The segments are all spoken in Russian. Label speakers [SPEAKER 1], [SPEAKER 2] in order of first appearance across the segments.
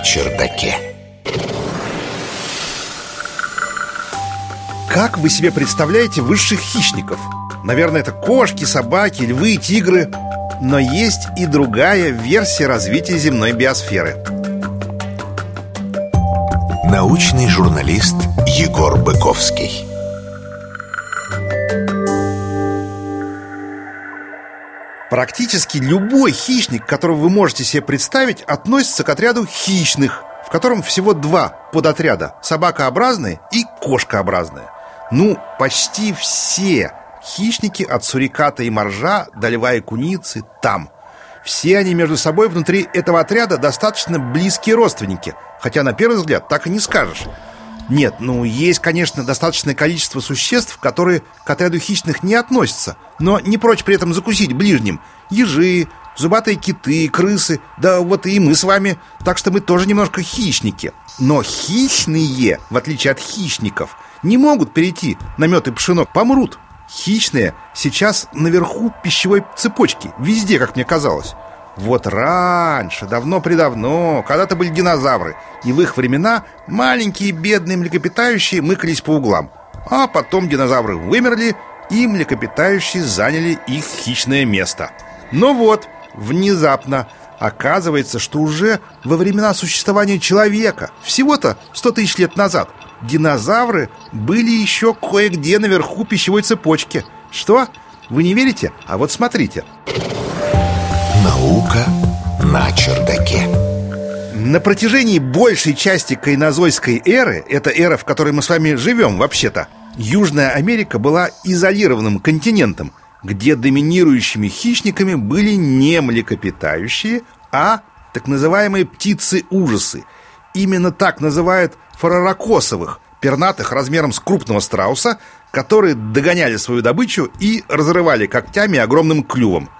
[SPEAKER 1] чердаке.
[SPEAKER 2] Как вы себе представляете высших хищников? Наверное, это кошки, собаки, львы, тигры. Но есть и другая версия развития земной биосферы.
[SPEAKER 1] Научный журналист Егор Быковский.
[SPEAKER 2] Практически любой хищник, которого вы можете себе представить, относится к отряду хищных, в котором всего два подотряда – собакообразные и кошкообразные. Ну, почти все хищники от суриката и моржа до льва и куницы там. Все они между собой внутри этого отряда достаточно близкие родственники, хотя на первый взгляд так и не скажешь. Нет, ну, есть, конечно, достаточное количество существ, которые к отряду хищных не относятся, но не прочь при этом закусить ближним. Ежи, зубатые киты, крысы, да вот и мы с вами, так что мы тоже немножко хищники. Но хищные, в отличие от хищников, не могут перейти на мед и пшенок, помрут. Хищные сейчас наверху пищевой цепочки, везде, как мне казалось. Вот раньше, давно-предавно, когда-то были динозавры, и в их времена маленькие бедные млекопитающие мыкались по углам. А потом динозавры вымерли, и млекопитающие заняли их хищное место. Но вот, внезапно, оказывается, что уже во времена существования человека, всего-то 100 тысяч лет назад, динозавры были еще кое-где наверху пищевой цепочки. Что? Вы не верите? А вот смотрите.
[SPEAKER 1] Наука на чердаке.
[SPEAKER 2] На протяжении большей части кайнозойской эры, это эра, в которой мы с вами живем вообще-то, Южная Америка была изолированным континентом, где доминирующими хищниками были не млекопитающие, а так называемые птицы-ужасы. Именно так называют фараракосовых, пернатых размером с крупного страуса, которые догоняли свою добычу и разрывали когтями огромным клювом.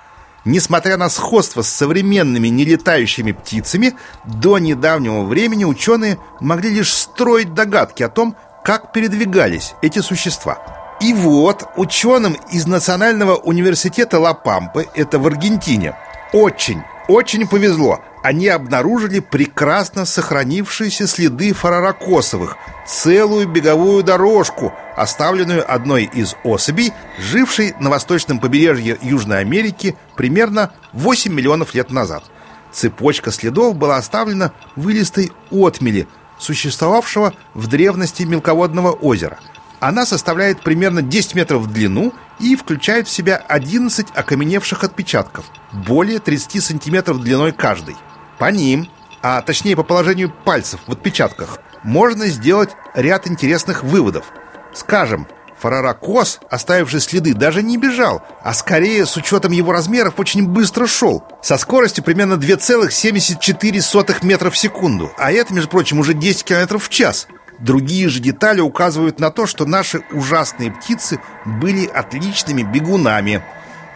[SPEAKER 2] Несмотря на сходство с современными нелетающими птицами, до недавнего времени ученые могли лишь строить догадки о том, как передвигались эти существа. И вот ученым из Национального университета Ла-Пампы, это в Аргентине, очень, очень повезло. Они обнаружили прекрасно сохранившиеся следы фараракосовых, целую беговую дорожку, оставленную одной из особей, жившей на восточном побережье Южной Америки примерно 8 миллионов лет назад. Цепочка следов была оставлена в илистой отмели, существовавшего в древности мелководного озера. Она составляет примерно 10 метров в длину и включает в себя 11 окаменевших отпечатков, более 30 сантиметров длиной каждый. По ним, а точнее по положению пальцев в отпечатках, можно сделать ряд интересных выводов. Скажем, Фараракос, оставивший следы, даже не бежал, а скорее, с учетом его размеров, очень быстро шел, со скоростью примерно 2,74 метра в секунду, а это, между прочим, уже 10 километров в час. Другие же детали указывают на то, что наши ужасные птицы были отличными бегунами.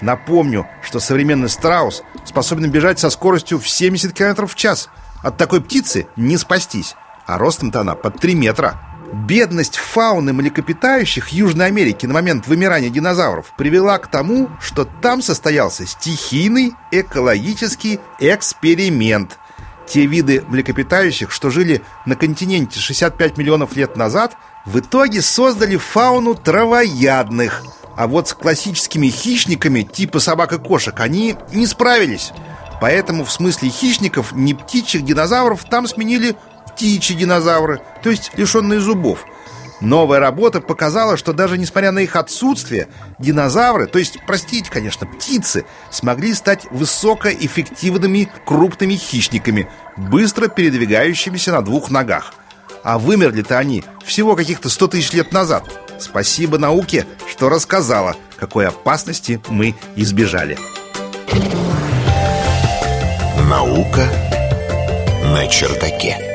[SPEAKER 2] Напомню, что современный страус способен бежать со скоростью в 70 км в час. От такой птицы не спастись, а ростом-то она под 3 метра. Бедность фауны млекопитающих Южной Америки на момент вымирания динозавров привела к тому, что там состоялся стихийный экологический эксперимент. Те виды млекопитающих, что жили на континенте 65 миллионов лет назад, в итоге создали фауну травоядных. А вот с классическими хищниками типа собак и кошек они не справились. Поэтому в смысле хищников не птичьих динозавров там сменили птичьи динозавры, то есть лишенные зубов. Новая работа показала, что даже несмотря на их отсутствие, динозавры, то есть, простите, конечно, птицы, смогли стать высокоэффективными крупными хищниками, быстро передвигающимися на двух ногах. А вымерли-то они всего каких-то 100 тысяч лет назад. Спасибо науке, что рассказала, какой опасности мы избежали.
[SPEAKER 1] Наука на чердаке.